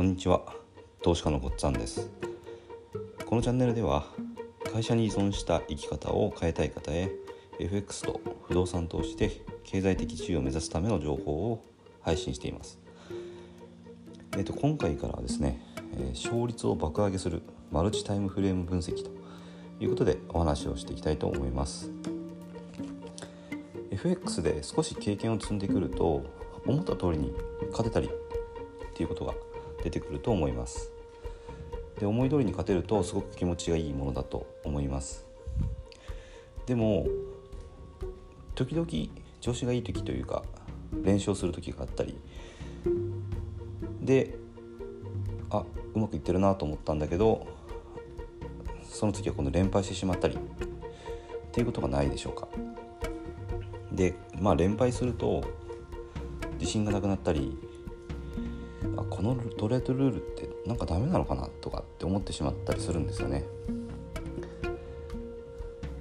こんにちは。投資家のごっつんです。このチャンネルでは会社に依存した生き方を変えたい方へ FX と不動産投資で経済的地位を目指すための情報を配信しています。えーと、今回からはですね、え、勝率を爆上げするマルチタイムフレーム分析ということでお話をしていきたいと思います。FX で少し経験を積んでくると思った通りに勝てたりっていうことが出てくると思います。で思い通りに勝てるとすごく気持ちがいいものだと思います。でも時々調子がいい時というか連勝する時があったり。であうまくいってるなと思ったんだけどその時は今度連敗してしまったり。っていうことがないでしょうか。でまあ連敗すると自信がなくなったりあこのトレードルールってなんかダメなのかなとかって思ってしまったりするんですよね。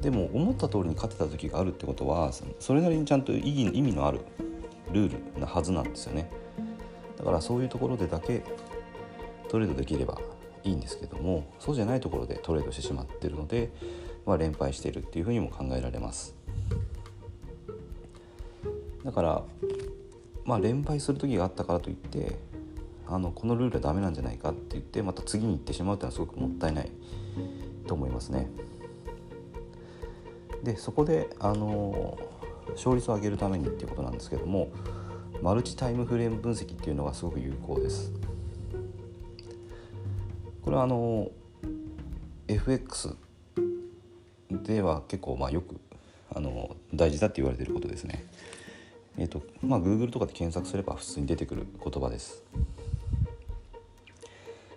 でも思った通りに勝てた時があるってことはそれなりにちゃんと意義意味のあるルールなはずなんですよね。だからそういうところでだけトレードできればいいんですけどもそうじゃないところでトレードしてしまってるので、まあ、連敗しているっていうふうにも考えられます。だからまあ連敗する時があったからといってあのこのルールはダメなんじゃないかって言ってまた次に行ってしまうっていうのはすごくもったいないと思いますね。でそこであの勝率を上げるためにっていうことなんですけどもマルチタイムフレーム分析っていうのがすごく有効です。これはあの FX では結構まあよくあの大事だって言われてることですね。えーとまあ、Google とかで検索すれば普通に出てくる言葉です。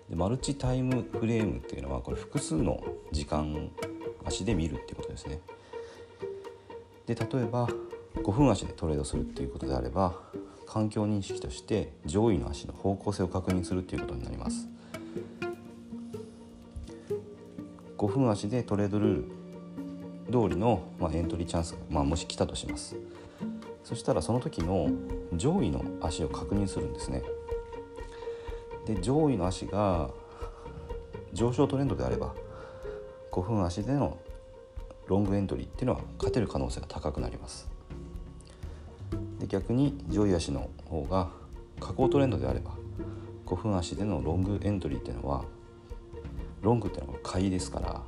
でマルチタイムフレームっていうのはこれ複数の時間足で見るっていうことですね。で例えば5分足でトレードするっていうことであれば環境認識として上位の足の方向性を確認するっていうことになります。5分足でトレードルール通りの、まあ、エントリーチャンスが、まあ、もし来たとしますそしたらその時の上位の足を確認するんですねで上位の足が上昇トレンドであれば5分足でのロングエントリーっていうのは勝てる可能性が高くなります。で逆に上位足の方が下降トレンドであれば5分足でのロングエントリーっていうのはロングっていうのは買いですから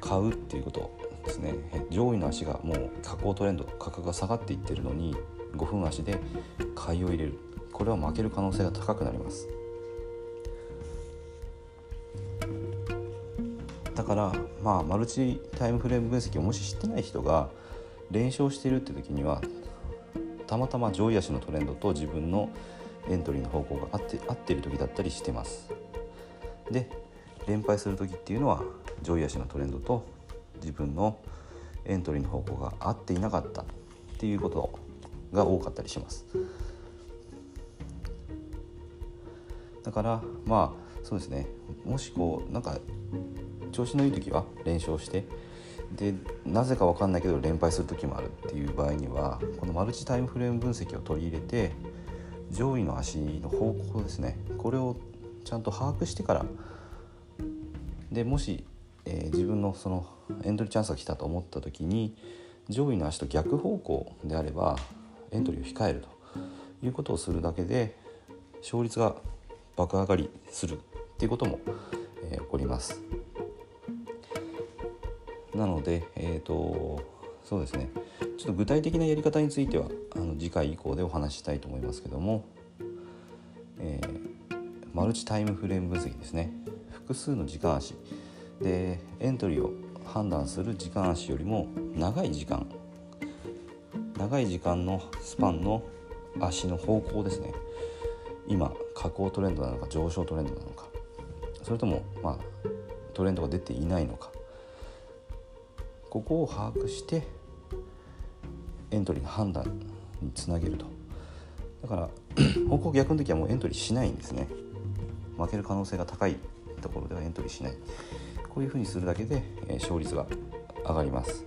買うっていうことですね。上位の足がもう下降トレンド価格が下がっていってるのに5分足で買いを入れる。これは負ける可能性が高くなりますだからまあマルチタイムフレーム分析をもし知ってない人が連勝しているって時にはたまたま上位足のトレンドと自分のエントリーの方向が合って合っている時だったりしてますで連敗する時っていうのは上位足のトレンドと自分のエントリーの方向が合っていなかったっていうことが多かったりします。だからまあそうですね。もしこうなんか調子のいい時は連勝してでなぜか分かんないけど連敗する時もあるっていう場合にはこのマルチタイムフレーム分析を取り入れて上位の足の方向ですね。これをちゃんと把握してからでもし、えー、自分のそのエントリーチャンスが来たと思った時に上位の足と逆方向であればエントリーを控えるということをするだけで勝率が爆上がりするっていうことも、えー、起こります。なので、えーと、そうですね。ちょっと具体的なやり方についてはあの次回以降でお話ししたいと思いますけども、えー、マルチタイムフレーム分析ですね。複数の時間足。でエントリーを判断する時間足よりも長い時間。長い時間のスパンの足の方向ですね。今下降トレンドなのか上昇トレンドなのか。それともまあトレンドが出ていないのか。ここを把握してエントリーの判断につなげると。だから 方向逆の時はもうエントリーしないんですね。負ける可能性が高いところではエントリーしない。こういうふうにするだけで、勝率が上がります。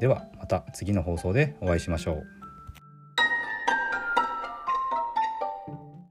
ではまた次の放送でお会いしましょう。